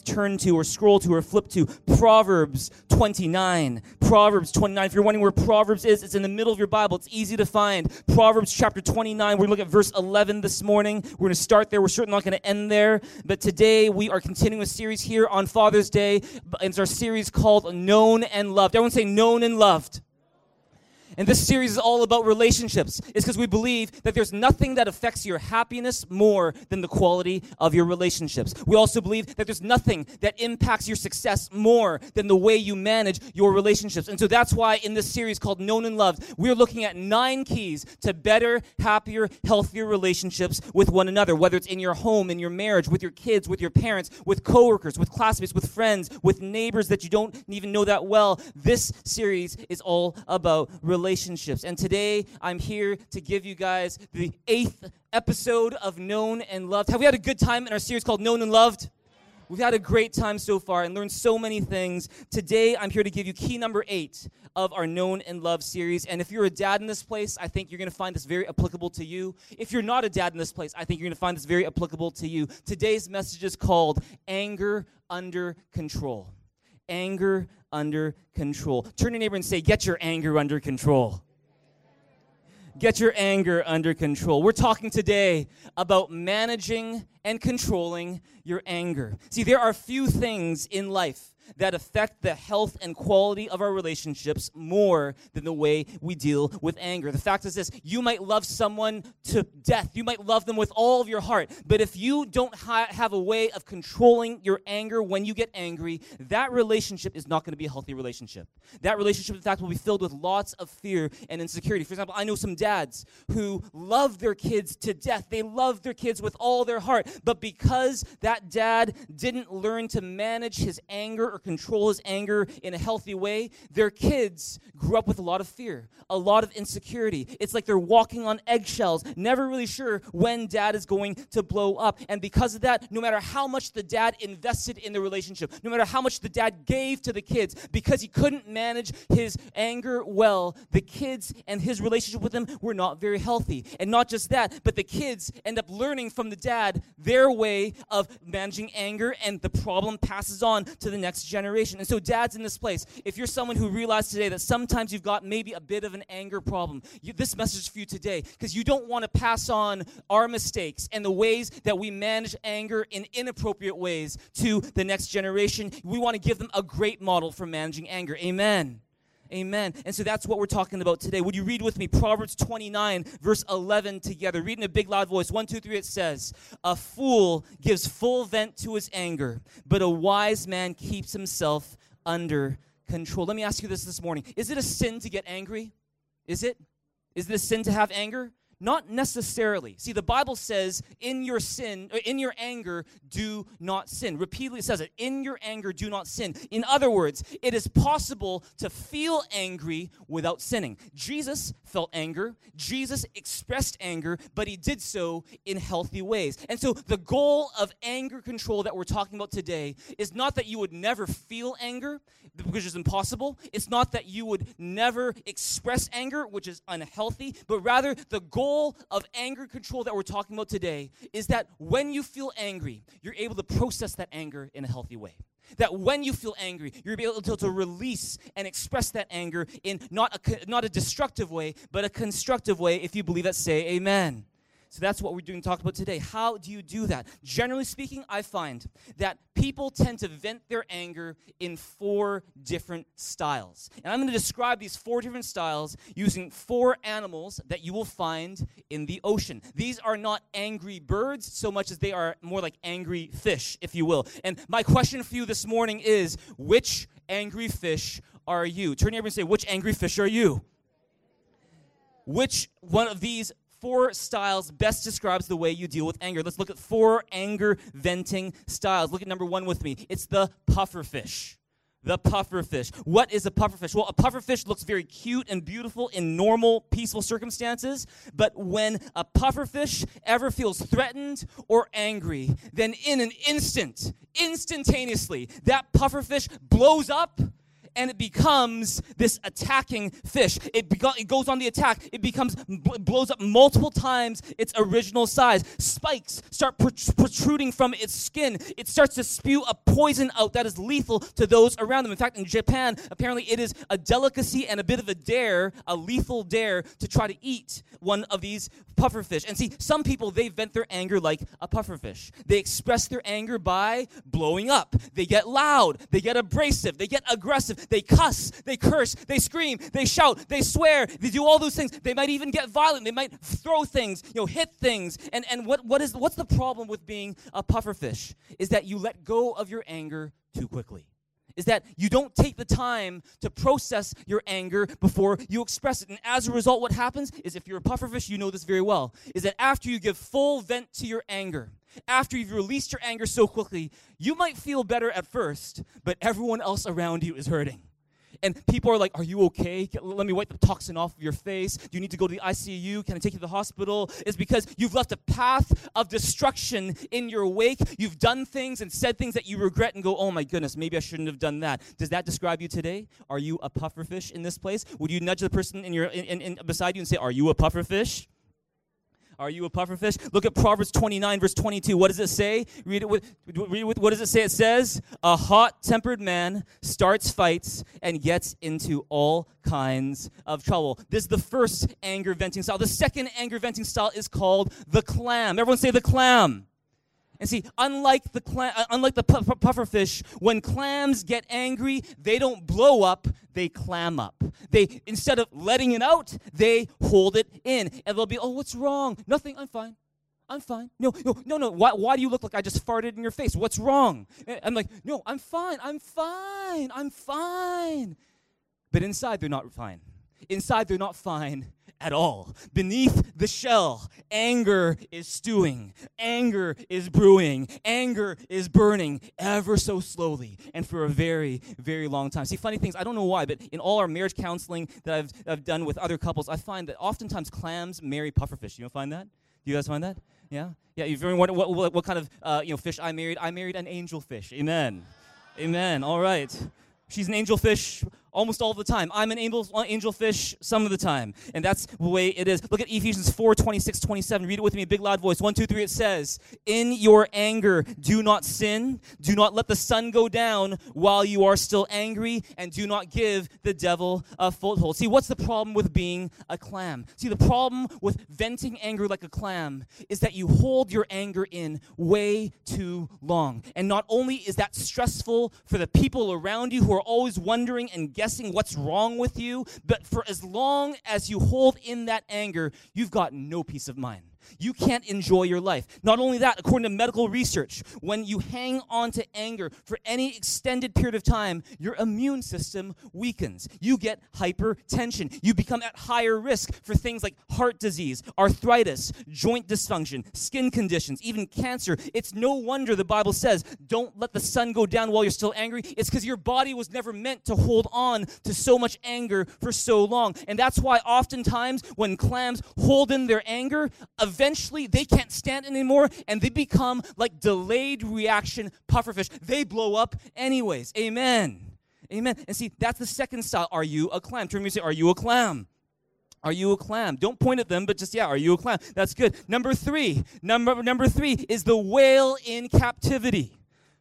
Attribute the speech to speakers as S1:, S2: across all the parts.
S1: turn to or scroll to or flip to Proverbs 29. Proverbs 29. If you're wondering where Proverbs is, it's in the middle of your Bible. It's easy to find. Proverbs chapter 29. We're looking at verse 11 this morning. We're going to start there. We're certainly not going to end there. But today we are continuing a series here on Father's Day. It's our series called Known and Loved. Everyone say known and loved. And this series is all about relationships. It's because we believe that there's nothing that affects your happiness more than the quality of your relationships. We also believe that there's nothing that impacts your success more than the way you manage your relationships. And so that's why in this series called Known and Loved, we're looking at nine keys to better, happier, healthier relationships with one another, whether it's in your home, in your marriage, with your kids, with your parents, with coworkers, with classmates, with friends, with neighbors that you don't even know that well. This series is all about relationships relationships. And today I'm here to give you guys the eighth episode of Known and Loved. Have we had a good time in our series called Known and Loved? We've had a great time so far and learned so many things. Today, I'm here to give you key number eight of our Known and Loved series. And if you're a dad in this place, I think you're going to find this very applicable to you. If you're not a dad in this place, I think you're going to find this very applicable to you. Today's message is called Anger Under Control. Anger under control. Turn to your neighbor and say, Get your anger under control. Get your anger under control. We're talking today about managing and controlling your anger. See, there are few things in life that affect the health and quality of our relationships more than the way we deal with anger. The fact is this you might love someone to death, you might love them with all of your heart, but if you don't ha- have a way of controlling your anger when you get angry, that relationship is not going to be a healthy relationship. That relationship, in fact, will be filled with lots of fear and insecurity. For example, I know some dads who love their kids to death, they love their kids with all their heart, but because that dad didn't learn to manage his anger or control his anger in a healthy way, their kids grew up with a lot of fear, a lot of insecurity. It's like they're walking on eggshells, never really sure when dad is going to blow up. And because of that, no matter how much the dad invested in the relationship, no matter how much the dad gave to the kids, because he couldn't manage his anger well, the kids and his relationship with them were not very healthy. And not just that, but the kids end up learning from the dad their way of managing anger, and the problem passes on to the next generation. And so, dads in this place, if you're someone who realized today that sometimes you've got maybe a bit of an anger problem, you, this message for you today because you don't want to pass on our mistakes and the ways that we manage anger in inappropriate ways to the next generation. We want to give them a great model for managing anger. Amen. Amen. And so that's what we're talking about today. Would you read with me Proverbs 29, verse 11 together? Read in a big, loud voice. One, two, three, it says, A fool gives full vent to his anger, but a wise man keeps himself under control. Let me ask you this this morning Is it a sin to get angry? Is it? Is it a sin to have anger? Not necessarily. See, the Bible says, in your sin, uh, in your anger, do not sin. Repeatedly says it, in your anger, do not sin. In other words, it is possible to feel angry without sinning. Jesus felt anger, Jesus expressed anger, but he did so in healthy ways. And so the goal of anger control that we're talking about today is not that you would never feel anger, which is impossible. It's not that you would never express anger, which is unhealthy, but rather the goal goal of anger control that we're talking about today is that when you feel angry, you're able to process that anger in a healthy way. That when you feel angry, you're able to, to release and express that anger in not a, not a destructive way, but a constructive way. If you believe that, say amen. So that's what we're doing talk about today. How do you do that? Generally speaking, I find that people tend to vent their anger in four different styles. And I'm going to describe these four different styles using four animals that you will find in the ocean. These are not angry birds so much as they are more like angry fish, if you will. And my question for you this morning is which angry fish are you? Turn over and say, which angry fish are you? Which one of these four styles best describes the way you deal with anger. Let's look at four anger venting styles. Look at number one with me. It's the puffer fish. The puffer fish. What is a puffer fish? Well, a puffer fish looks very cute and beautiful in normal, peaceful circumstances, but when a puffer fish ever feels threatened or angry, then in an instant, instantaneously, that puffer fish blows up and it becomes this attacking fish. It, it goes on the attack. It becomes bl- blows up multiple times its original size. Spikes start protruding from its skin. It starts to spew a poison out that is lethal to those around them. In fact, in Japan, apparently it is a delicacy and a bit of a dare, a lethal dare, to try to eat one of these pufferfish. And see, some people they vent their anger like a pufferfish. They express their anger by blowing up. They get loud. They get abrasive. They get aggressive. They cuss. They curse. They scream. They shout. They swear. They do all those things. They might even get violent. They might throw things, you know, hit things. And and what what is what's the problem with being a pufferfish? Is that you let go of your anger too quickly is that you don't take the time to process your anger before you express it. And as a result, what happens is if you're a pufferfish, you know this very well, is that after you give full vent to your anger, after you've released your anger so quickly, you might feel better at first, but everyone else around you is hurting and people are like, Are you okay? Let me wipe the toxin off of your face. Do you need to go to the ICU? Can I take you to the hospital? It's because you've left a path of destruction in your wake. You've done things and said things that you regret and go, Oh my goodness, maybe I shouldn't have done that. Does that describe you today? Are you a pufferfish in this place? Would you nudge the person in your in, in, in beside you and say, Are you a pufferfish? Are you a pufferfish? Look at Proverbs 29, verse 22. What does it say? Read it with, read it with what does it say? It says, A hot tempered man starts fights and gets into all kinds of trouble. This is the first anger venting style. The second anger venting style is called the clam. Everyone say the clam. And see, unlike the uh, unlike the pufferfish, when clams get angry, they don't blow up; they clam up. They instead of letting it out, they hold it in, and they'll be, "Oh, what's wrong? Nothing. I'm fine. I'm fine. No, no, no, no. Why, why do you look like I just farted in your face? What's wrong?" I'm like, "No, I'm fine. I'm fine. I'm fine." But inside, they're not fine. Inside, they're not fine at all. Beneath the shell, anger is stewing, anger is brewing, anger is burning ever so slowly and for a very, very long time. See, funny things, I don't know why, but in all our marriage counseling that I've, I've done with other couples, I find that oftentimes clams marry pufferfish. You don't find that? Do you guys find that? Yeah? Yeah, you've ever wondered what, what, what kind of uh, you know, fish I married? I married an angelfish. Amen. Amen. All right. She's an angelfish almost all the time. I'm an angel, uh, angelfish some of the time. And that's the way it is. Look at Ephesians 4 26, 27. Read it with me, a big loud voice. One, two, three. It says, In your anger, do not sin. Do not let the sun go down while you are still angry, and do not give the devil a foothold. See, what's the problem with being a clam? See, the problem with venting anger like a clam is that you hold your anger in way too long. And not only is that stressful for the people around you who are always wondering and guessing what's wrong with you, but for as long as you hold in that anger, you've got no peace of mind you can't enjoy your life. Not only that, according to medical research, when you hang on to anger for any extended period of time, your immune system weakens. You get hypertension. You become at higher risk for things like heart disease, arthritis, joint dysfunction, skin conditions, even cancer. It's no wonder the Bible says, don't let the sun go down while you're still angry. It's because your body was never meant to hold on to so much anger for so long. And that's why oftentimes when clams hold in their anger, eventually they can't stand anymore and they become like delayed reaction pufferfish. They blow up anyways. Amen. Amen. And see, that's the second style. Are you a clam? Turn me say, Are you a clam? Are you a clam? Don't point at them, but just yeah, are you a clam? That's good. Number three, number number three is the whale in captivity.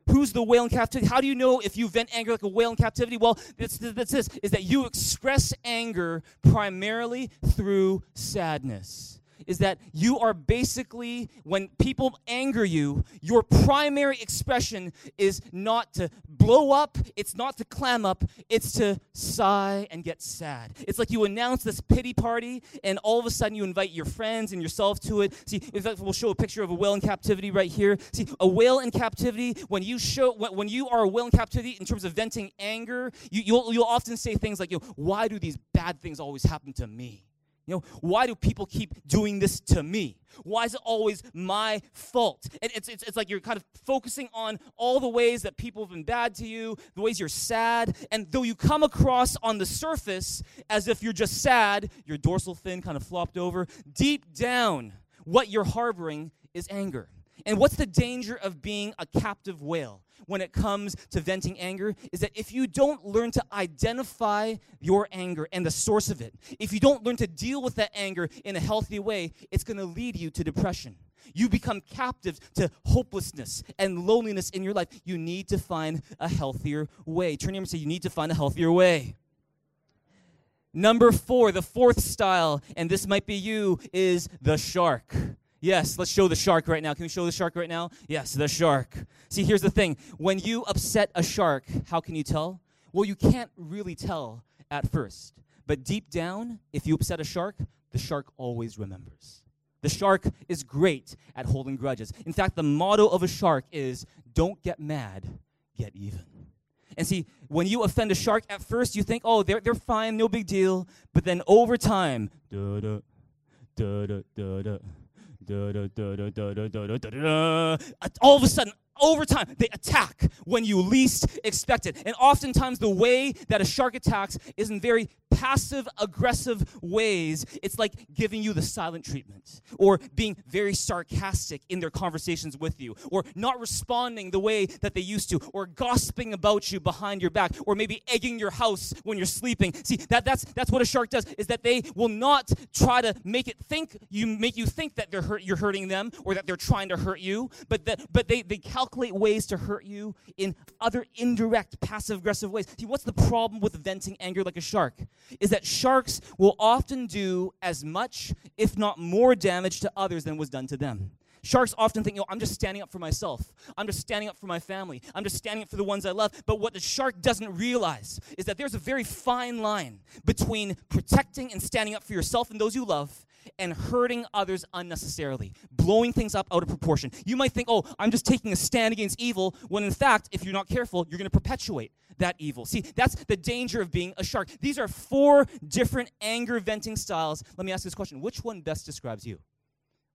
S1: Who's the whale in captivity? How do you know if you vent anger like a whale in captivity? Well, that's, that's this: is that you express anger primarily through sadness is that you are basically, when people anger you, your primary expression is not to blow up, it's not to clam up, it's to sigh and get sad. It's like you announce this pity party, and all of a sudden you invite your friends and yourself to it. See, in fact, we'll show a picture of a whale in captivity right here. See, a whale in captivity, when you show, when you are a whale in captivity in terms of venting anger, you, you'll, you'll often say things like, you know, why do these bad things always happen to me? You know, why do people keep doing this to me? Why is it always my fault? And it's, it's, it's like you're kind of focusing on all the ways that people have been bad to you, the ways you're sad. And though you come across on the surface as if you're just sad, your dorsal fin kind of flopped over, deep down, what you're harboring is anger. And what's the danger of being a captive whale when it comes to venting anger? Is that if you don't learn to identify your anger and the source of it, if you don't learn to deal with that anger in a healthy way, it's going to lead you to depression. You become captive to hopelessness and loneliness in your life. You need to find a healthier way. Turn him and say, You need to find a healthier way. Number four, the fourth style, and this might be you, is the shark. Yes, let's show the shark right now. Can we show the shark right now? Yes, the shark. See, here's the thing when you upset a shark, how can you tell? Well, you can't really tell at first. But deep down, if you upset a shark, the shark always remembers. The shark is great at holding grudges. In fact, the motto of a shark is don't get mad, get even. And see, when you offend a shark at first, you think, oh, they're, they're fine, no big deal. But then over time, da da da da da all of a sudden, over time, they attack when you least expect it. And oftentimes, the way that a shark attacks isn't very passive aggressive ways. It's like giving you the silent treatment or being very sarcastic in their conversations with you or not responding the way that they used to or gossiping about you behind your back or maybe egging your house when you're sleeping. See, that, that's, that's what a shark does is that they will not try to make it think you make you think that they're hurt, you're hurting them or that they're trying to hurt you, but that but they, they calculate ways to hurt you in other indirect passive aggressive ways. See, what's the problem with venting anger like a shark? Is that sharks will often do as much, if not more, damage to others than was done to them. Sharks often think, you know, I'm just standing up for myself. I'm just standing up for my family. I'm just standing up for the ones I love. But what the shark doesn't realize is that there's a very fine line between protecting and standing up for yourself and those you love and hurting others unnecessarily, blowing things up out of proportion. You might think, oh, I'm just taking a stand against evil, when in fact, if you're not careful, you're going to perpetuate that evil. See, that's the danger of being a shark. These are four different anger venting styles. Let me ask this question Which one best describes you?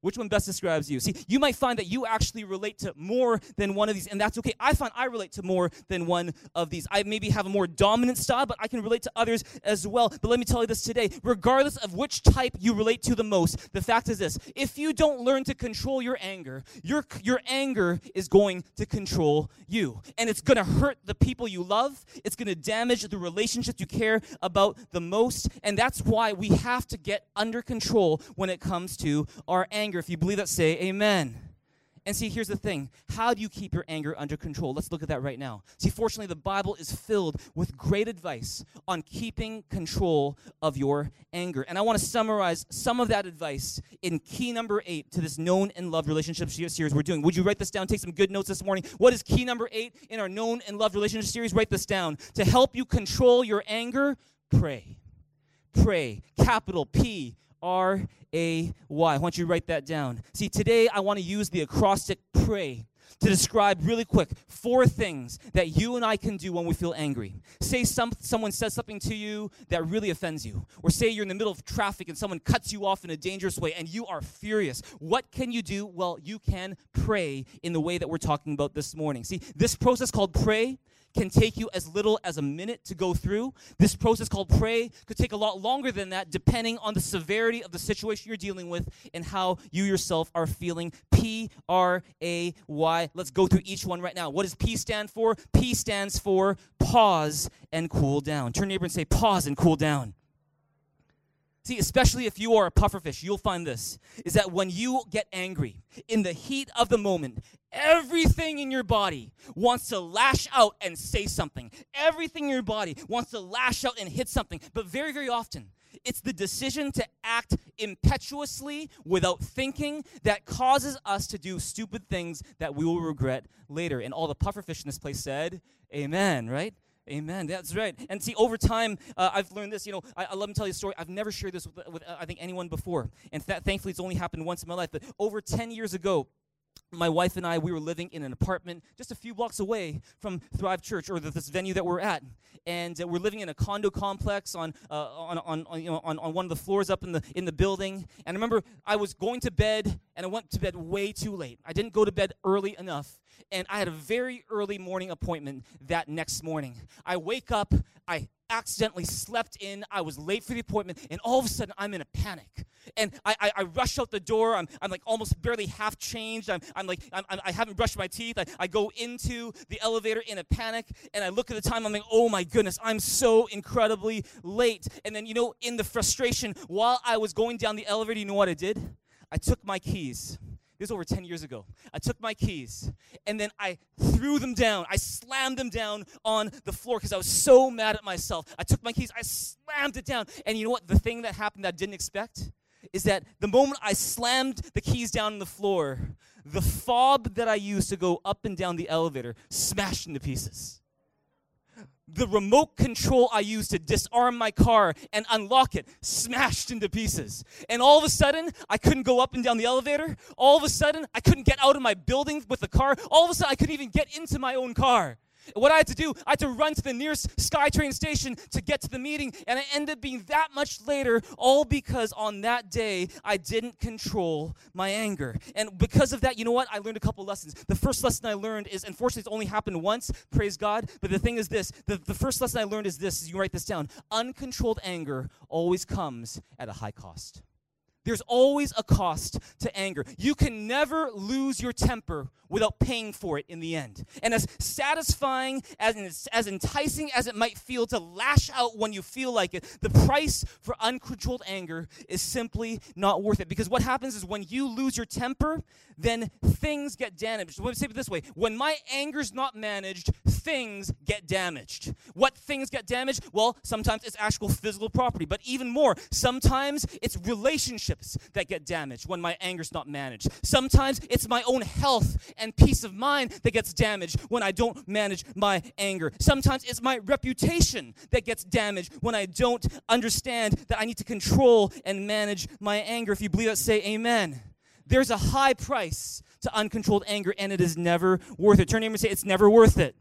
S1: Which one best describes you? See, you might find that you actually relate to more than one of these, and that's okay. I find I relate to more than one of these. I maybe have a more dominant style, but I can relate to others as well. But let me tell you this today regardless of which type you relate to the most, the fact is this if you don't learn to control your anger, your, your anger is going to control you. And it's going to hurt the people you love, it's going to damage the relationships you care about the most. And that's why we have to get under control when it comes to our anger anger. If you believe that, say amen. And see, here's the thing how do you keep your anger under control? Let's look at that right now. See, fortunately, the Bible is filled with great advice on keeping control of your anger. And I want to summarize some of that advice in key number eight to this known and loved relationship series we're doing. Would you write this down? Take some good notes this morning. What is key number eight in our known and loved relationship series? Write this down. To help you control your anger, pray. Pray. Capital P R A Y. I want you write that down. See, today I want to use the acrostic pray to describe really quick four things that you and I can do when we feel angry. Say some, someone says something to you that really offends you, or say you're in the middle of traffic and someone cuts you off in a dangerous way and you are furious. What can you do? Well, you can pray in the way that we're talking about this morning. See, this process called pray can take you as little as a minute to go through. This process called pray could take a lot longer than that, depending on the severity of the situation you're dealing with and how you yourself are feeling. P R A Y. Let's go through each one right now. What does P stand for? P stands for pause and cool down. Turn neighbor and say, pause and cool down. See, especially if you are a pufferfish, you'll find this is that when you get angry in the heat of the moment, everything in your body wants to lash out and say something. Everything in your body wants to lash out and hit something. But very, very often, it's the decision to act impetuously without thinking that causes us to do stupid things that we will regret later. And all the pufferfish in this place said, Amen, right? Amen. That's right. And see, over time, uh, I've learned this. You know, I, I, love to tell you a story. I've never shared this with, with uh, I think, anyone before. And th- thankfully, it's only happened once in my life. But over 10 years ago, my wife and I, we were living in an apartment just a few blocks away from Thrive Church or the, this venue that we're at. And uh, we're living in a condo complex on, uh, on, on, on, you know, on, on one of the floors up in the, in the building. And I remember I was going to bed and I went to bed way too late. I didn't go to bed early enough. And I had a very early morning appointment that next morning. I wake up, I accidentally slept in, I was late for the appointment, and all of a sudden I'm in a panic. And I, I, I rush out the door, I'm, I'm like almost barely half changed, I'm, I'm like, I'm, I haven't brushed my teeth. I, I go into the elevator in a panic, and I look at the time, I'm like, oh my goodness, I'm so incredibly late. And then, you know, in the frustration, while I was going down the elevator, you know what I did? I took my keys this was over 10 years ago. I took my keys and then I threw them down. I slammed them down on the floor because I was so mad at myself. I took my keys, I slammed it down. And you know what? The thing that happened that I didn't expect is that the moment I slammed the keys down on the floor, the fob that I used to go up and down the elevator smashed into pieces the remote control I used to disarm my car and unlock it smashed into pieces. And all of a sudden, I couldn't go up and down the elevator. All of a sudden, I couldn't get out of my building with the car. All of a sudden, I couldn't even get into my own car. What I had to do, I had to run to the nearest SkyTrain station to get to the meeting, and I ended up being that much later, all because on that day I didn't control my anger. And because of that, you know what? I learned a couple lessons. The first lesson I learned is, unfortunately, it's only happened once, praise God, but the thing is this the, the first lesson I learned is this, you write this down uncontrolled anger always comes at a high cost. There's always a cost to anger. You can never lose your temper without paying for it in the end. And as satisfying, as, as enticing as it might feel to lash out when you feel like it, the price for uncontrolled anger is simply not worth it. Because what happens is when you lose your temper, then things get damaged. Let me say it this way when my anger's not managed, things get damaged. What things get damaged? Well, sometimes it's actual physical property, but even more, sometimes it's relationships that get damaged when my anger's not managed. Sometimes it's my own health and peace of mind that gets damaged when I don't manage my anger. Sometimes it's my reputation that gets damaged when I don't understand that I need to control and manage my anger. If you believe that, say amen. There's a high price to uncontrolled anger, and it is never worth it. Turn to and say, It's never worth it.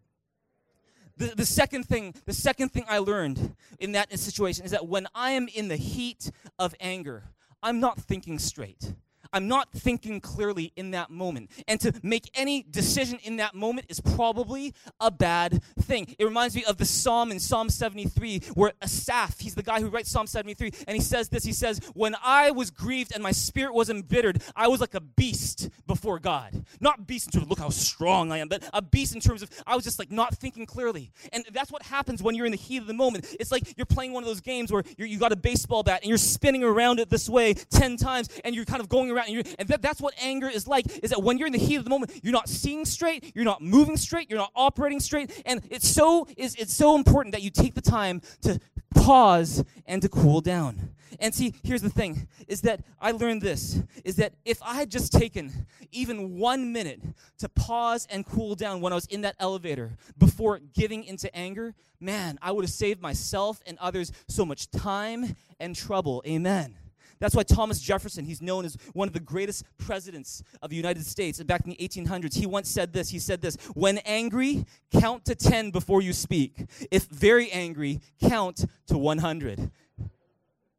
S1: The, the second thing, the second thing I learned in that situation is that when I am in the heat of anger, I'm not thinking straight. I'm not thinking clearly in that moment. And to make any decision in that moment is probably a bad thing. It reminds me of the psalm in Psalm 73 where Asaph, he's the guy who writes Psalm 73, and he says this He says, When I was grieved and my spirit was embittered, I was like a beast before God. Not beast in terms of look how strong I am, but a beast in terms of I was just like not thinking clearly. And that's what happens when you're in the heat of the moment. It's like you're playing one of those games where you got a baseball bat and you're spinning around it this way 10 times and you're kind of going around and, you're, and that, that's what anger is like, is that when you're in the heat of the moment, you're not seeing straight, you're not moving straight, you're not operating straight. And it's so, is, it's so important that you take the time to pause and to cool down. And see, here's the thing is that I learned this is that if I had just taken even one minute to pause and cool down when I was in that elevator before giving into anger, man, I would have saved myself and others so much time and trouble. Amen. That's why Thomas Jefferson, he's known as one of the greatest presidents of the United States. And back in the 1800s, he once said this. He said this When angry, count to 10 before you speak. If very angry, count to 100.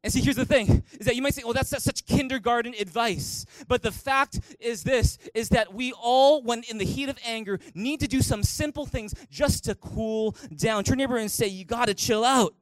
S1: And see, here's the thing, is that you might say, oh, that's, such kindergarten advice. But the fact is this, is that we all, when in the heat of anger, need to do some simple things just to cool down. Turn your neighbor and say, you gotta chill out.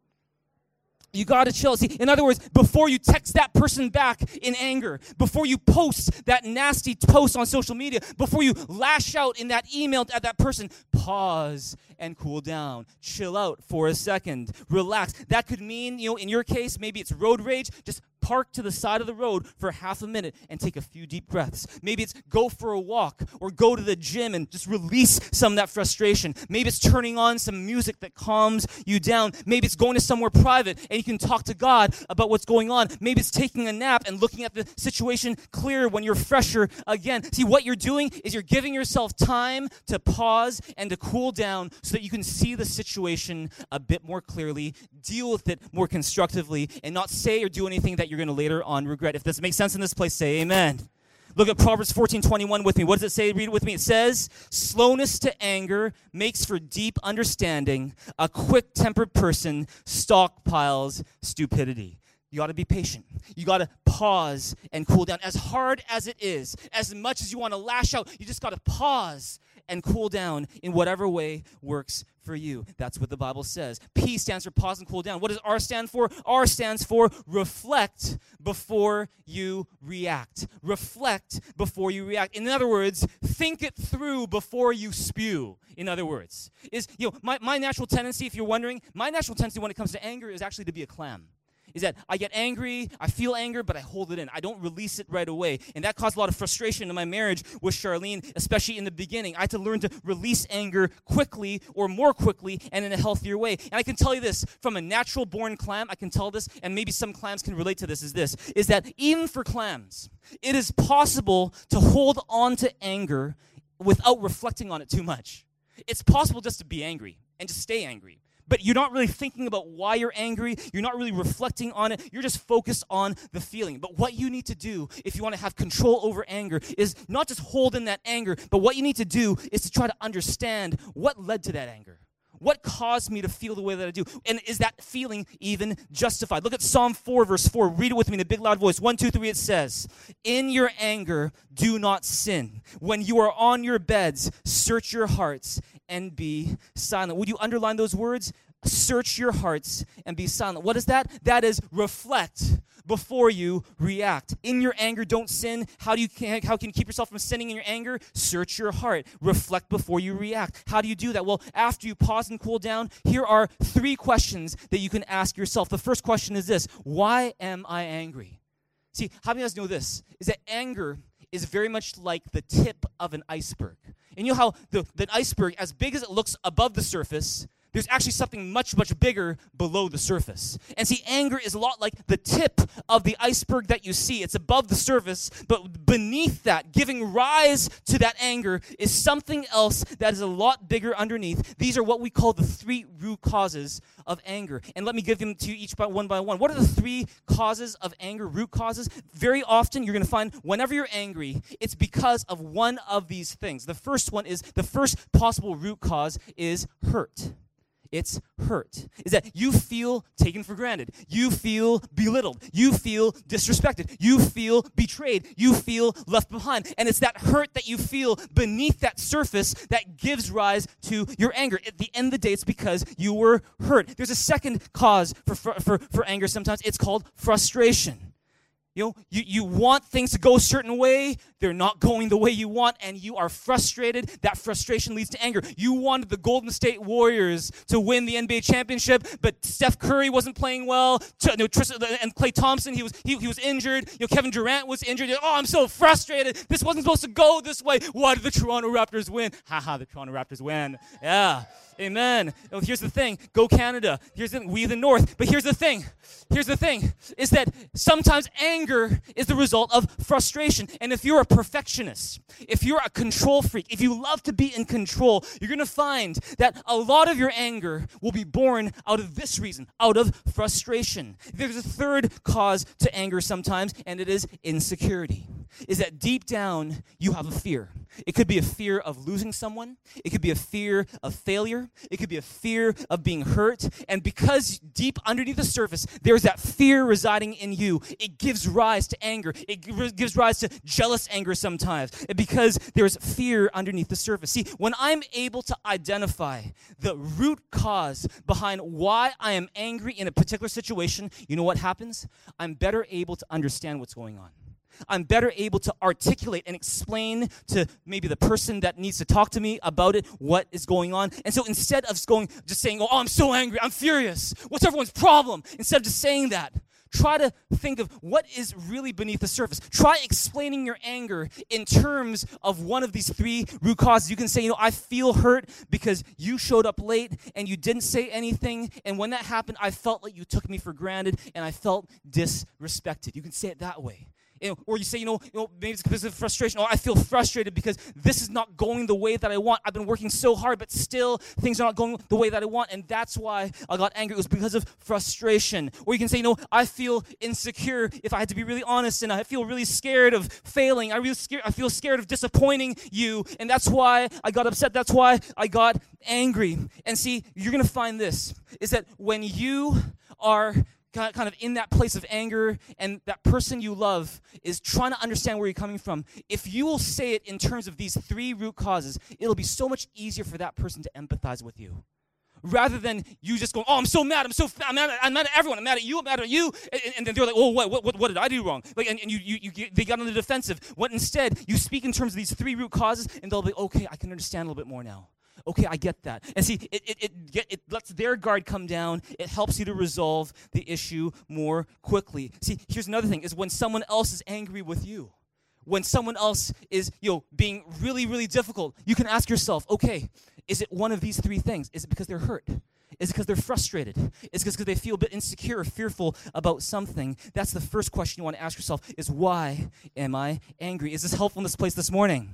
S1: You got to chill. See, in other words, before you text that person back in anger, before you post that nasty post on social media, before you lash out in that email at that person, pause and cool down. Chill out for a second. Relax. That could mean, you know, in your case, maybe it's road rage. Just park to the side of the road for half a minute and take a few deep breaths. Maybe it's go for a walk or go to the gym and just release some of that frustration. Maybe it's turning on some music that calms you down. Maybe it's going to somewhere private and you can talk to God about what's going on. Maybe it's taking a nap and looking at the situation clearer when you're fresher again. See, what you're doing is you're giving yourself time to pause and to cool down so that you can see the situation a bit more clearly, deal with it more constructively, and not say or do anything that you're going to later on regret. If this makes sense in this place, say amen. Look at Proverbs 14 21 with me. What does it say? Read it with me. It says, Slowness to anger makes for deep understanding. A quick tempered person stockpiles stupidity. You got to be patient. You got to pause and cool down. As hard as it is, as much as you want to lash out, you just got to pause and cool down in whatever way works for you. That's what the Bible says. P stands for pause and cool down. What does R stand for? R stands for reflect before you react. Reflect before you react. In other words, think it through before you spew. In other words, is you know my, my natural tendency, if you're wondering, my natural tendency when it comes to anger is actually to be a clam is that I get angry, I feel anger, but I hold it in. I don't release it right away. And that caused a lot of frustration in my marriage with Charlene, especially in the beginning. I had to learn to release anger quickly or more quickly and in a healthier way. And I can tell you this from a natural born clam, I can tell this, and maybe some clams can relate to this, is this, is that even for clams, it is possible to hold on to anger without reflecting on it too much. It's possible just to be angry and to stay angry but you're not really thinking about why you're angry. You're not really reflecting on it. You're just focused on the feeling. But what you need to do if you want to have control over anger is not just hold in that anger, but what you need to do is to try to understand what led to that anger. What caused me to feel the way that I do? And is that feeling even justified? Look at Psalm 4, verse 4. Read it with me in a big loud voice. One, two, three, it says, In your anger, do not sin. When you are on your beds, search your hearts and be silent. Would you underline those words? Search your hearts and be silent. What is that? That is reflect before you react. In your anger, don't sin. How do you how can you keep yourself from sinning in your anger? Search your heart. Reflect before you react. How do you do that? Well, after you pause and cool down, here are three questions that you can ask yourself. The first question is this: Why am I angry? See, how many of us know this? Is that anger is very much like the tip of an iceberg. And you know how the, the iceberg, as big as it looks above the surface, there's actually something much, much bigger below the surface. And see, anger is a lot like the tip of the iceberg that you see. It's above the surface, but beneath that, giving rise to that anger, is something else that is a lot bigger underneath. These are what we call the three root causes of anger. And let me give them to you each by one by one. What are the three causes of anger, root causes? Very often, you're going to find whenever you're angry, it's because of one of these things. The first one is the first possible root cause is hurt it's hurt. Is that you feel taken for granted. You feel belittled. You feel disrespected. You feel betrayed. You feel left behind. And it's that hurt that you feel beneath that surface that gives rise to your anger. At the end of the day, it's because you were hurt. There's a second cause for, for, for anger sometimes. It's called frustration. You know, you, you want things to go a certain way, they're not going the way you want, and you are frustrated. That frustration leads to anger. You wanted the Golden State Warriors to win the NBA championship, but Steph Curry wasn't playing well, you know, uh, and Klay Thompson, he was, he, he was injured. You know, Kevin Durant was injured. Oh, I'm so frustrated. This wasn't supposed to go this way. Why did the Toronto Raptors win? Haha, the Toronto Raptors win. Yeah. Amen. Well, here's the thing. Go Canada. Here's the we the North. But here's the thing. Here's the thing is that sometimes anger is the result of frustration. And if you're a perfectionist, if you're a control freak, if you love to be in control, you're going to find that a lot of your anger will be born out of this reason, out of frustration. There's a third cause to anger sometimes, and it is insecurity. Is that deep down you have a fear. It could be a fear of losing someone, it could be a fear of failure, it could be a fear of being hurt. And because deep underneath the surface, there's that fear residing in you, it gives rise to anger. It gives rise to jealous anger sometimes because there's fear underneath the surface. See, when I'm able to identify the root cause behind why I am angry in a particular situation, you know what happens? I'm better able to understand what's going on. I'm better able to articulate and explain to maybe the person that needs to talk to me about it what is going on. And so instead of going just saying, "Oh, I'm so angry, I'm furious. What's everyone's problem?" Instead of just saying that, try to think of what is really beneath the surface. Try explaining your anger in terms of one of these three root causes. You can say, you know, I feel hurt because you showed up late and you didn't say anything. And when that happened, I felt like you took me for granted and I felt disrespected. You can say it that way or you say, you know, you know, maybe it's because of frustration. Oh, I feel frustrated because this is not going the way that I want. I've been working so hard, but still things are not going the way that I want, and that's why I got angry. It was because of frustration. Or you can say, you know, I feel insecure. If I had to be really honest, and I feel really scared of failing. I really scared. I feel scared of disappointing you, and that's why I got upset. That's why I got angry. And see, you're gonna find this is that when you are kind of in that place of anger and that person you love is trying to understand where you're coming from, if you will say it in terms of these three root causes, it'll be so much easier for that person to empathize with you. Rather than you just going, oh, I'm so mad, I'm so I'm mad, I'm mad at everyone, I'm mad at you, I'm mad at you, and, and then they're like, oh, what, what, what did I do wrong? Like, and, and you, you, you get, they got on the defensive. What instead, you speak in terms of these three root causes, and they'll be, okay, I can understand a little bit more now okay, I get that. And see, it, it, it, it lets their guard come down. It helps you to resolve the issue more quickly. See, here's another thing is when someone else is angry with you, when someone else is, you know, being really, really difficult, you can ask yourself, okay, is it one of these three things? Is it because they're hurt? Is it because they're frustrated? Is it because they feel a bit insecure or fearful about something? That's the first question you want to ask yourself is why am I angry? Is this helpful in this place this morning?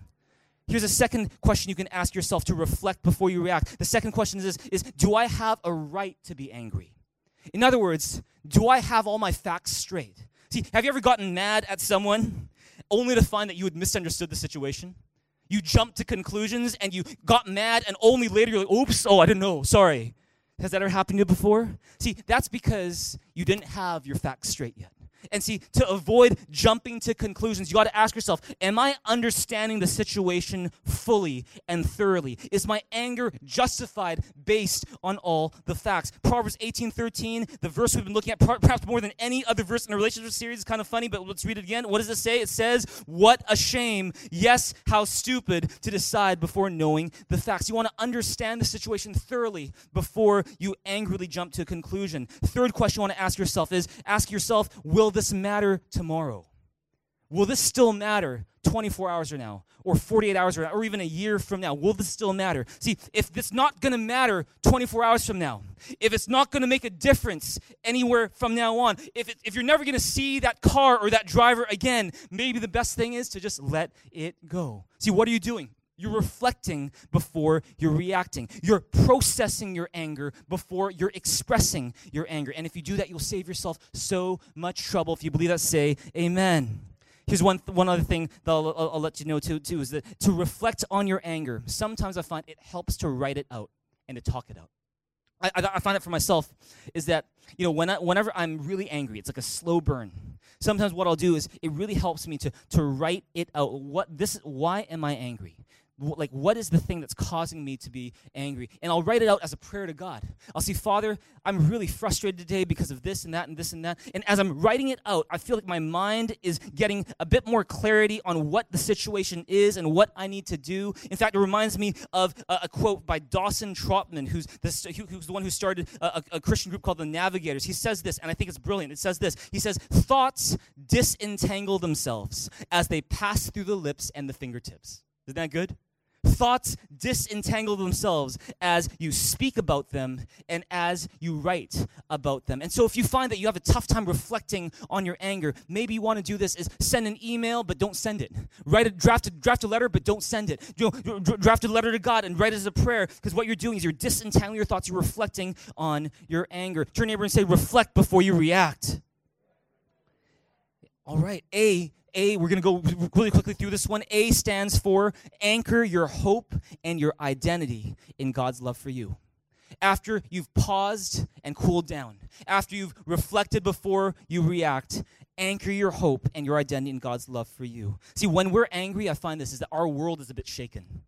S1: Here's a second question you can ask yourself to reflect before you react. The second question is, is Do I have a right to be angry? In other words, do I have all my facts straight? See, have you ever gotten mad at someone only to find that you had misunderstood the situation? You jumped to conclusions and you got mad, and only later you're like, oops, oh, I didn't know, sorry. Has that ever happened to you before? See, that's because you didn't have your facts straight yet. And see, to avoid jumping to conclusions, you got to ask yourself Am I understanding the situation fully and thoroughly? Is my anger justified based on all the facts? Proverbs 18 13, the verse we've been looking at, perhaps more than any other verse in the relationship series, is kind of funny, but let's read it again. What does it say? It says, What a shame, yes, how stupid to decide before knowing the facts. You want to understand the situation thoroughly before you angrily jump to a conclusion. Third question you want to ask yourself is Ask yourself, Will this matter tomorrow? Will this still matter 24 hours from now, or 48 hours from now, or even a year from now? Will this still matter? See, if it's not going to matter 24 hours from now, if it's not going to make a difference anywhere from now on, if, it, if you're never going to see that car or that driver again, maybe the best thing is to just let it go. See, what are you doing? You're reflecting before you're reacting. You're processing your anger before you're expressing your anger. And if you do that, you'll save yourself so much trouble. If you believe that, say amen. Here's one, one other thing that I'll, I'll, I'll let you know too, too is that to reflect on your anger, sometimes I find it helps to write it out and to talk it out. I, I, I find it for myself is that you know when I, whenever I'm really angry, it's like a slow burn. Sometimes what I'll do is it really helps me to to write it out. What this? Why am I angry? Like what is the thing that's causing me to be angry? And i'll write it out as a prayer to god. I'll say father i'm really frustrated today because of this and that and this and that. And as i'm writing it out i feel like my mind is getting a bit more clarity on what the situation is and what i need to do. In fact it reminds me of a, a quote by dawson trotman who's the, who's the one who started a, a christian group called the navigators. He says this and i think it's brilliant. It says this. He says thoughts disentangle themselves as they pass through the lips and the fingertips. Isn't that good Thoughts disentangle themselves as you speak about them and as you write about them. And so, if you find that you have a tough time reflecting on your anger, maybe you want to do this: is send an email, but don't send it. Write a draft a, draft a letter, but don't send it. Draft a letter to God and write it as a prayer, because what you're doing is you're disentangling your thoughts. You're reflecting on your anger. Turn neighbor and say, "Reflect before you react." All right, A a, we're going to go really quickly through this one. A stands for anchor your hope and your identity in God's love for you. After you've paused and cooled down, after you've reflected before you react, anchor your hope and your identity in God's love for you. See, when we're angry, I find this is that our world is a bit shaken.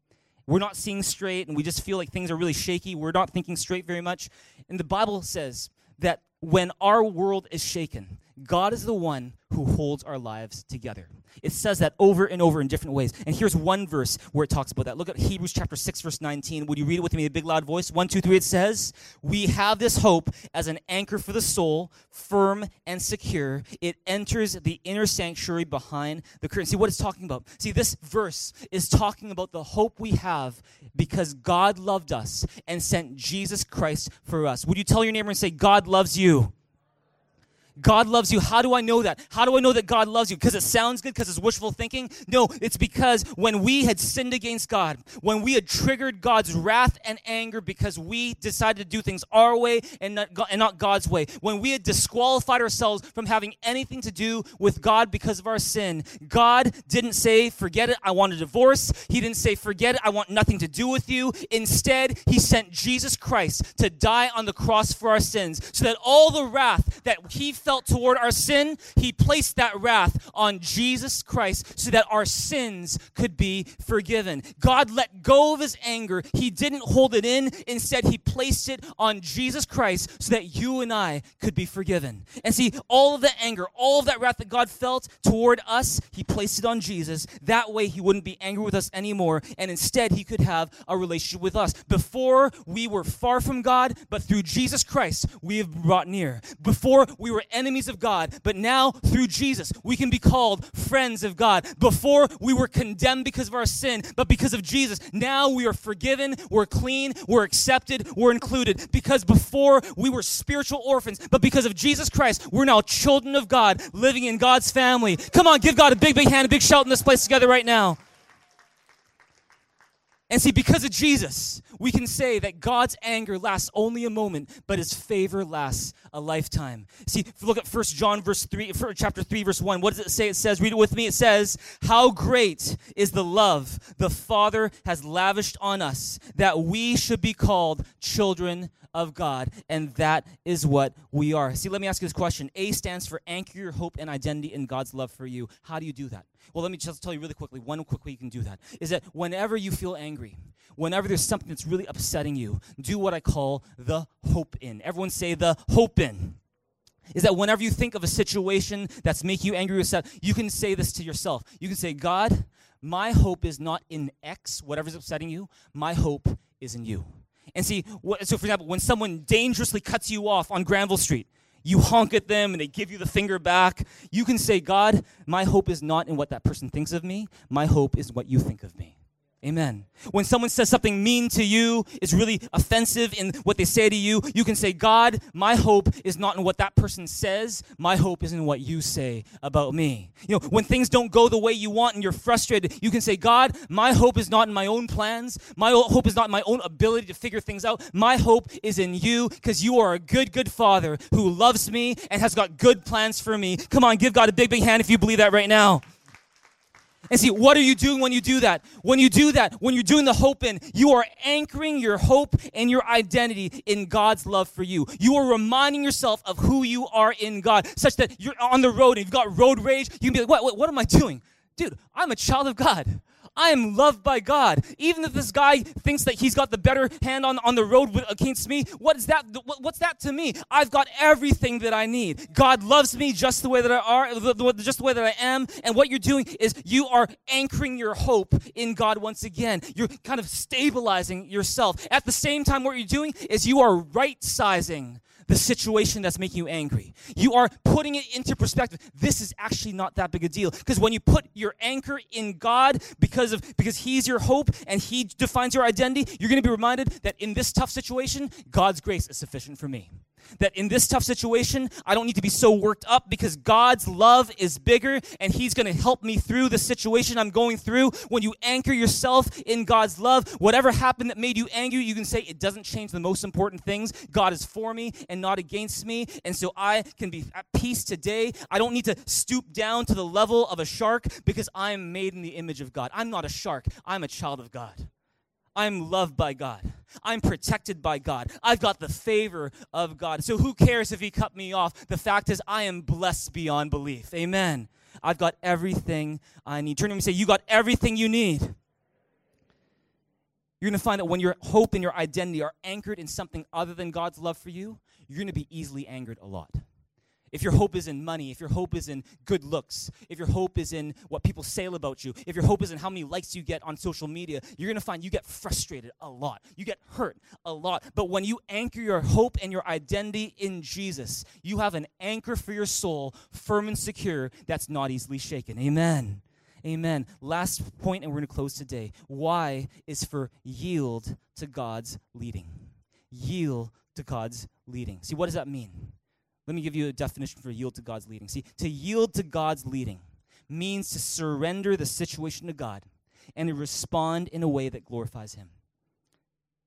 S1: We're not seeing straight and we just feel like things are really shaky. We're not thinking straight very much. And the Bible says that when our world is shaken, God is the one who holds our lives together. It says that over and over in different ways. And here's one verse where it talks about that. Look at Hebrews chapter 6, verse 19. Would you read it with me in a big loud voice? One, two, three. It says, We have this hope as an anchor for the soul, firm and secure. It enters the inner sanctuary behind the curtain. See what it's talking about? See, this verse is talking about the hope we have because God loved us and sent Jesus Christ for us. Would you tell your neighbor and say, God loves you? God loves you. How do I know that? How do I know that God loves you? Because it sounds good, because it's wishful thinking? No, it's because when we had sinned against God, when we had triggered God's wrath and anger because we decided to do things our way and not, and not God's way, when we had disqualified ourselves from having anything to do with God because of our sin, God didn't say, forget it, I want a divorce. He didn't say, forget it, I want nothing to do with you. Instead, He sent Jesus Christ to die on the cross for our sins so that all the wrath that He felt toward our sin, He placed that wrath on Jesus Christ so that our sins could be forgiven. God let go of His anger. He didn't hold it in. Instead, He placed it on Jesus Christ so that you and I could be forgiven. And see, all of the anger, all of that wrath that God felt toward us, He placed it on Jesus. That way, He wouldn't be angry with us anymore. And instead, He could have a relationship with us. Before, we were far from God, but through Jesus Christ, we have brought near. Before, we were enemies of God, but now, through Jesus, we can be called friends of God. Before, we were condemned because of our sin, but because of Jesus, now we are forgiven, we're clean, we're accepted, we're included. Because before, we were spiritual orphans, but because of Jesus Christ, we're now children of God, living in God's family. Come on, give God a big, big hand, a big shout in this place together right now. And see, because of Jesus, we can say that God's anger lasts only a moment, but his favor lasts a lifetime. See, look at 1 John verse 3, chapter 3, verse 1, what does it say? It says, read it with me. It says, How great is the love the Father has lavished on us, that we should be called children of God. And that is what we are. See, let me ask you this question. A stands for anchor your hope and identity in God's love for you. How do you do that? Well, let me just tell you really quickly. One quick way you can do that is that whenever you feel angry, whenever there's something that's really upsetting you, do what I call the hope in. Everyone say the hope in is that whenever you think of a situation that's making you angry or upset, you can say this to yourself. You can say, God, my hope is not in X, whatever's upsetting you. My hope is in you. And see, so for example, when someone dangerously cuts you off on Granville Street, you honk at them and they give you the finger back. You can say, God, my hope is not in what that person thinks of me. My hope is what you think of me. Amen. When someone says something mean to you, is really offensive in what they say to you, you can say, God, my hope is not in what that person says. My hope is in what you say about me. You know, when things don't go the way you want and you're frustrated, you can say, God, my hope is not in my own plans. My hope is not in my own ability to figure things out. My hope is in you because you are a good, good father who loves me and has got good plans for me. Come on, give God a big, big hand if you believe that right now. And see, what are you doing when you do that? When you do that, when you're doing the hope in, you are anchoring your hope and your identity in God's love for you. You are reminding yourself of who you are in God, such that you're on the road and you've got road rage. You can be like, what, what, what am I doing? Dude, I'm a child of God. I am loved by God. Even if this guy thinks that he's got the better hand on, on the road against me, what is that? What's that to me? I've got everything that I need. God loves me just the way that I are, just the way that I am. And what you're doing is you are anchoring your hope in God once again. You're kind of stabilizing yourself. At the same time, what you're doing is you are right sizing the situation that's making you angry. You are putting it into perspective. This is actually not that big a deal because when you put your anchor in God because of because he's your hope and he defines your identity, you're going to be reminded that in this tough situation, God's grace is sufficient for me that in this tough situation, I don't need to be so worked up because God's love is bigger and He's going to help me through the situation I'm going through. When you anchor yourself in God's love, whatever happened that made you angry, you can say, It doesn't change the most important things. God is for me and not against me. And so I can be at peace today. I don't need to stoop down to the level of a shark because I am made in the image of God. I'm not a shark, I'm a child of God. I'm loved by God. I'm protected by God. I've got the favor of God. So who cares if He cut me off? The fact is, I am blessed beyond belief. Amen. I've got everything I need. Turn to me and say, You got everything you need. You're going to find that when your hope and your identity are anchored in something other than God's love for you, you're going to be easily angered a lot if your hope is in money, if your hope is in good looks, if your hope is in what people say about you, if your hope is in how many likes you get on social media, you're going to find you get frustrated a lot. You get hurt a lot. But when you anchor your hope and your identity in Jesus, you have an anchor for your soul, firm and secure, that's not easily shaken. Amen. Amen. Last point, and we're going to close today. Why is for yield to God's leading. Yield to God's leading. See, what does that mean? Let me give you a definition for yield to God's leading. See, to yield to God's leading means to surrender the situation to God and to respond in a way that glorifies Him.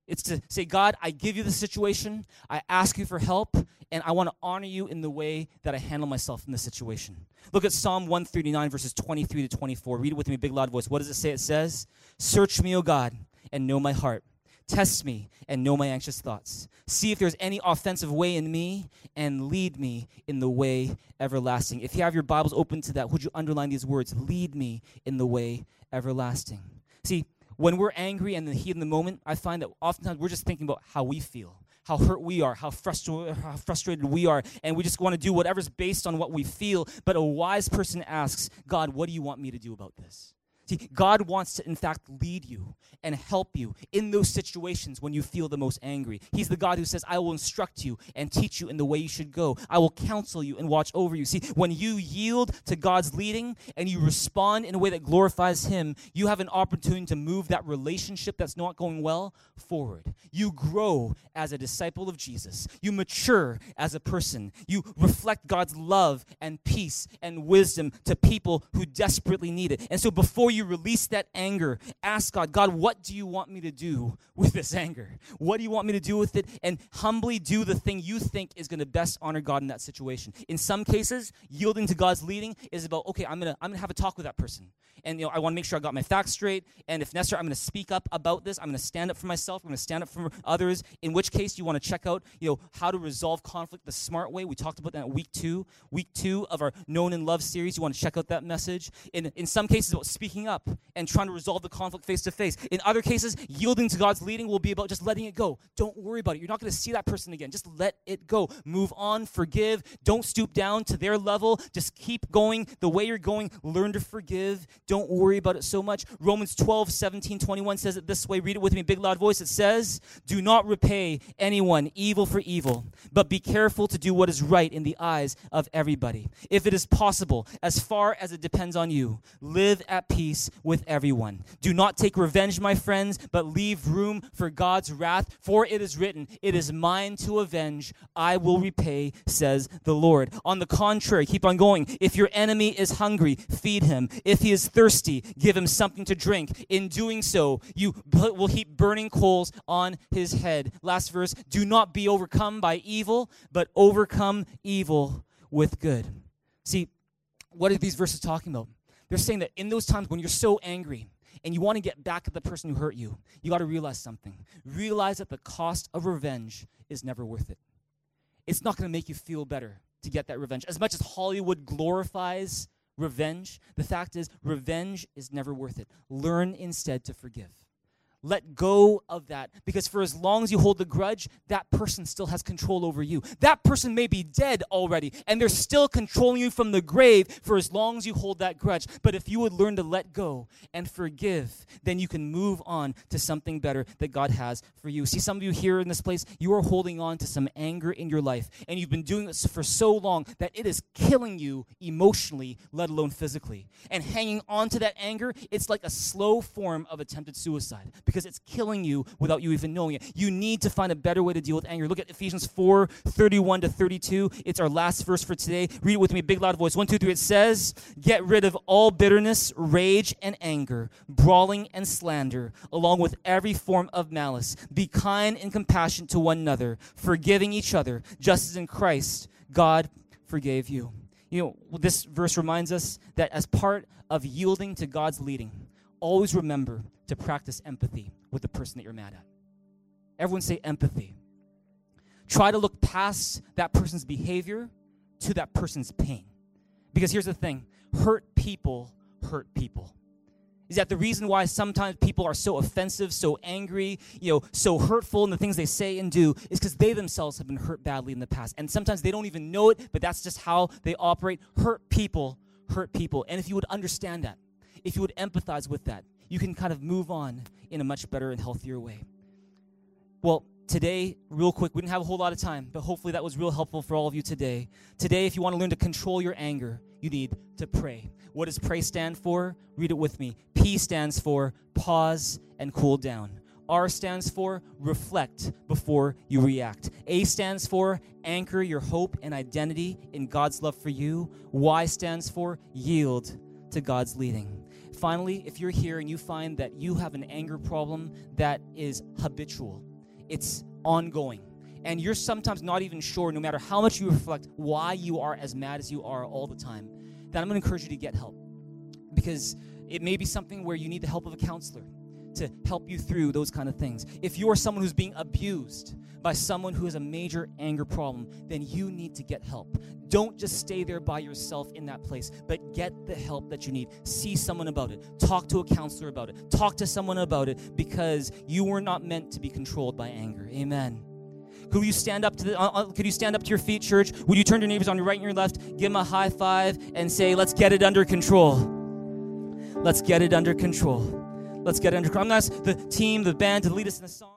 S1: It's to say, God, I give you the situation, I ask you for help, and I want to honor you in the way that I handle myself in the situation. Look at Psalm 139, verses 23 to 24. Read it with me, big loud voice. What does it say? It says, Search me, O God, and know my heart. Test me and know my anxious thoughts. See if there's any offensive way in me and lead me in the way everlasting. If you have your Bibles open to that, would you underline these words? Lead me in the way everlasting. See, when we're angry and in the heat of the moment, I find that oftentimes we're just thinking about how we feel, how hurt we are, how, frustra- how frustrated we are, and we just want to do whatever's based on what we feel. But a wise person asks, God, what do you want me to do about this? See, God wants to, in fact, lead you and help you in those situations when you feel the most angry. He's the God who says, I will instruct you and teach you in the way you should go. I will counsel you and watch over you. See, when you yield to God's leading and you respond in a way that glorifies Him, you have an opportunity to move that relationship that's not going well forward. You grow as a disciple of Jesus. You mature as a person. You reflect God's love and peace and wisdom to people who desperately need it. And so before you release that anger, ask God, God, what do you want me to do with this anger? What do you want me to do with it? And humbly do the thing you think is going to best honor God in that situation. In some cases, yielding to God's leading is about, okay, I'm going to I'm going to have a talk with that person. And you know, I want to make sure I got my facts straight. And if necessary, I'm going to speak up about this. I'm going to stand up for myself. I'm going to stand up for others. In which case, you want to check out, you know, how to resolve conflict the smart way. We talked about that week two, week two of our Known and Love series. You want to check out that message. In in some cases, about speaking up and trying to resolve the conflict face to face. In other cases, yielding to God's leading will be about just letting it go. Don't worry about it. You're not going to see that person again. Just let it go. Move on, forgive. Don't stoop down to their level. Just keep going the way you're going. Learn to forgive. Don't worry about it so much. Romans 12, 17, 21 says it this way. Read it with me, big loud voice. It says, Do not repay anyone evil for evil, but be careful to do what is right in the eyes of everybody. If it is possible, as far as it depends on you, live at peace peace with everyone. Do not take revenge, my friends, but leave room for God's wrath, for it is written, It is mine to avenge, I will repay, says the Lord. On the contrary, keep on going. If your enemy is hungry, feed him. If he is thirsty, give him something to drink. In doing so, you will heap burning coals on his head. Last verse Do not be overcome by evil, but overcome evil with good. See, what are these verses talking about? They're saying that in those times when you're so angry and you want to get back at the person who hurt you, you got to realize something. Realize that the cost of revenge is never worth it. It's not going to make you feel better to get that revenge. As much as Hollywood glorifies revenge, the fact is, revenge is never worth it. Learn instead to forgive. Let go of that because for as long as you hold the grudge, that person still has control over you. That person may be dead already and they're still controlling you from the grave for as long as you hold that grudge. But if you would learn to let go and forgive, then you can move on to something better that God has for you. See, some of you here in this place, you are holding on to some anger in your life and you've been doing this for so long that it is killing you emotionally, let alone physically. And hanging on to that anger, it's like a slow form of attempted suicide because it's killing you without you even knowing it. You need to find a better way to deal with anger. Look at Ephesians 4 31 to 32. It's our last verse for today. Read it with me, big loud voice. One, two, three. It says, Get rid of all bitterness, rage, and anger, brawling and slander, along with every form of malice. Be kind and compassionate to one another, forgiving each other, just as in Christ God forgave you. You know, this verse reminds us that as part of yielding to God's leading, always remember to practice empathy with the person that you're mad at. Everyone say empathy. Try to look past that person's behavior to that person's pain. Because here's the thing hurt people hurt people. Is that the reason why sometimes people are so offensive, so angry, you know, so hurtful in the things they say and do is because they themselves have been hurt badly in the past. And sometimes they don't even know it, but that's just how they operate. Hurt people hurt people. And if you would understand that, if you would empathize with that, you can kind of move on in a much better and healthier way. Well, today, real quick, we didn't have a whole lot of time, but hopefully that was real helpful for all of you today. Today, if you want to learn to control your anger, you need to pray. What does pray stand for? Read it with me. P stands for pause and cool down. R stands for reflect before you react. A stands for anchor your hope and identity in God's love for you. Y stands for yield to God's leading. Finally, if you're here and you find that you have an anger problem that is habitual, it's ongoing, and you're sometimes not even sure, no matter how much you reflect, why you are as mad as you are all the time, then I'm going to encourage you to get help. Because it may be something where you need the help of a counselor to help you through those kind of things. If you are someone who's being abused by someone who has a major anger problem, then you need to get help. Don't just stay there by yourself in that place, but get the help that you need. See someone about it. Talk to a counselor about it. Talk to someone about it because you were not meant to be controlled by anger. Amen. Could you stand up to the, uh, uh, could you stand up to your feet, church? Would you turn to your neighbors on your right and your left, give them a high five, and say, "Let's get it under control." Let's get it under control. Let's get under. I'm gonna ask the team, the band, to lead us in a song.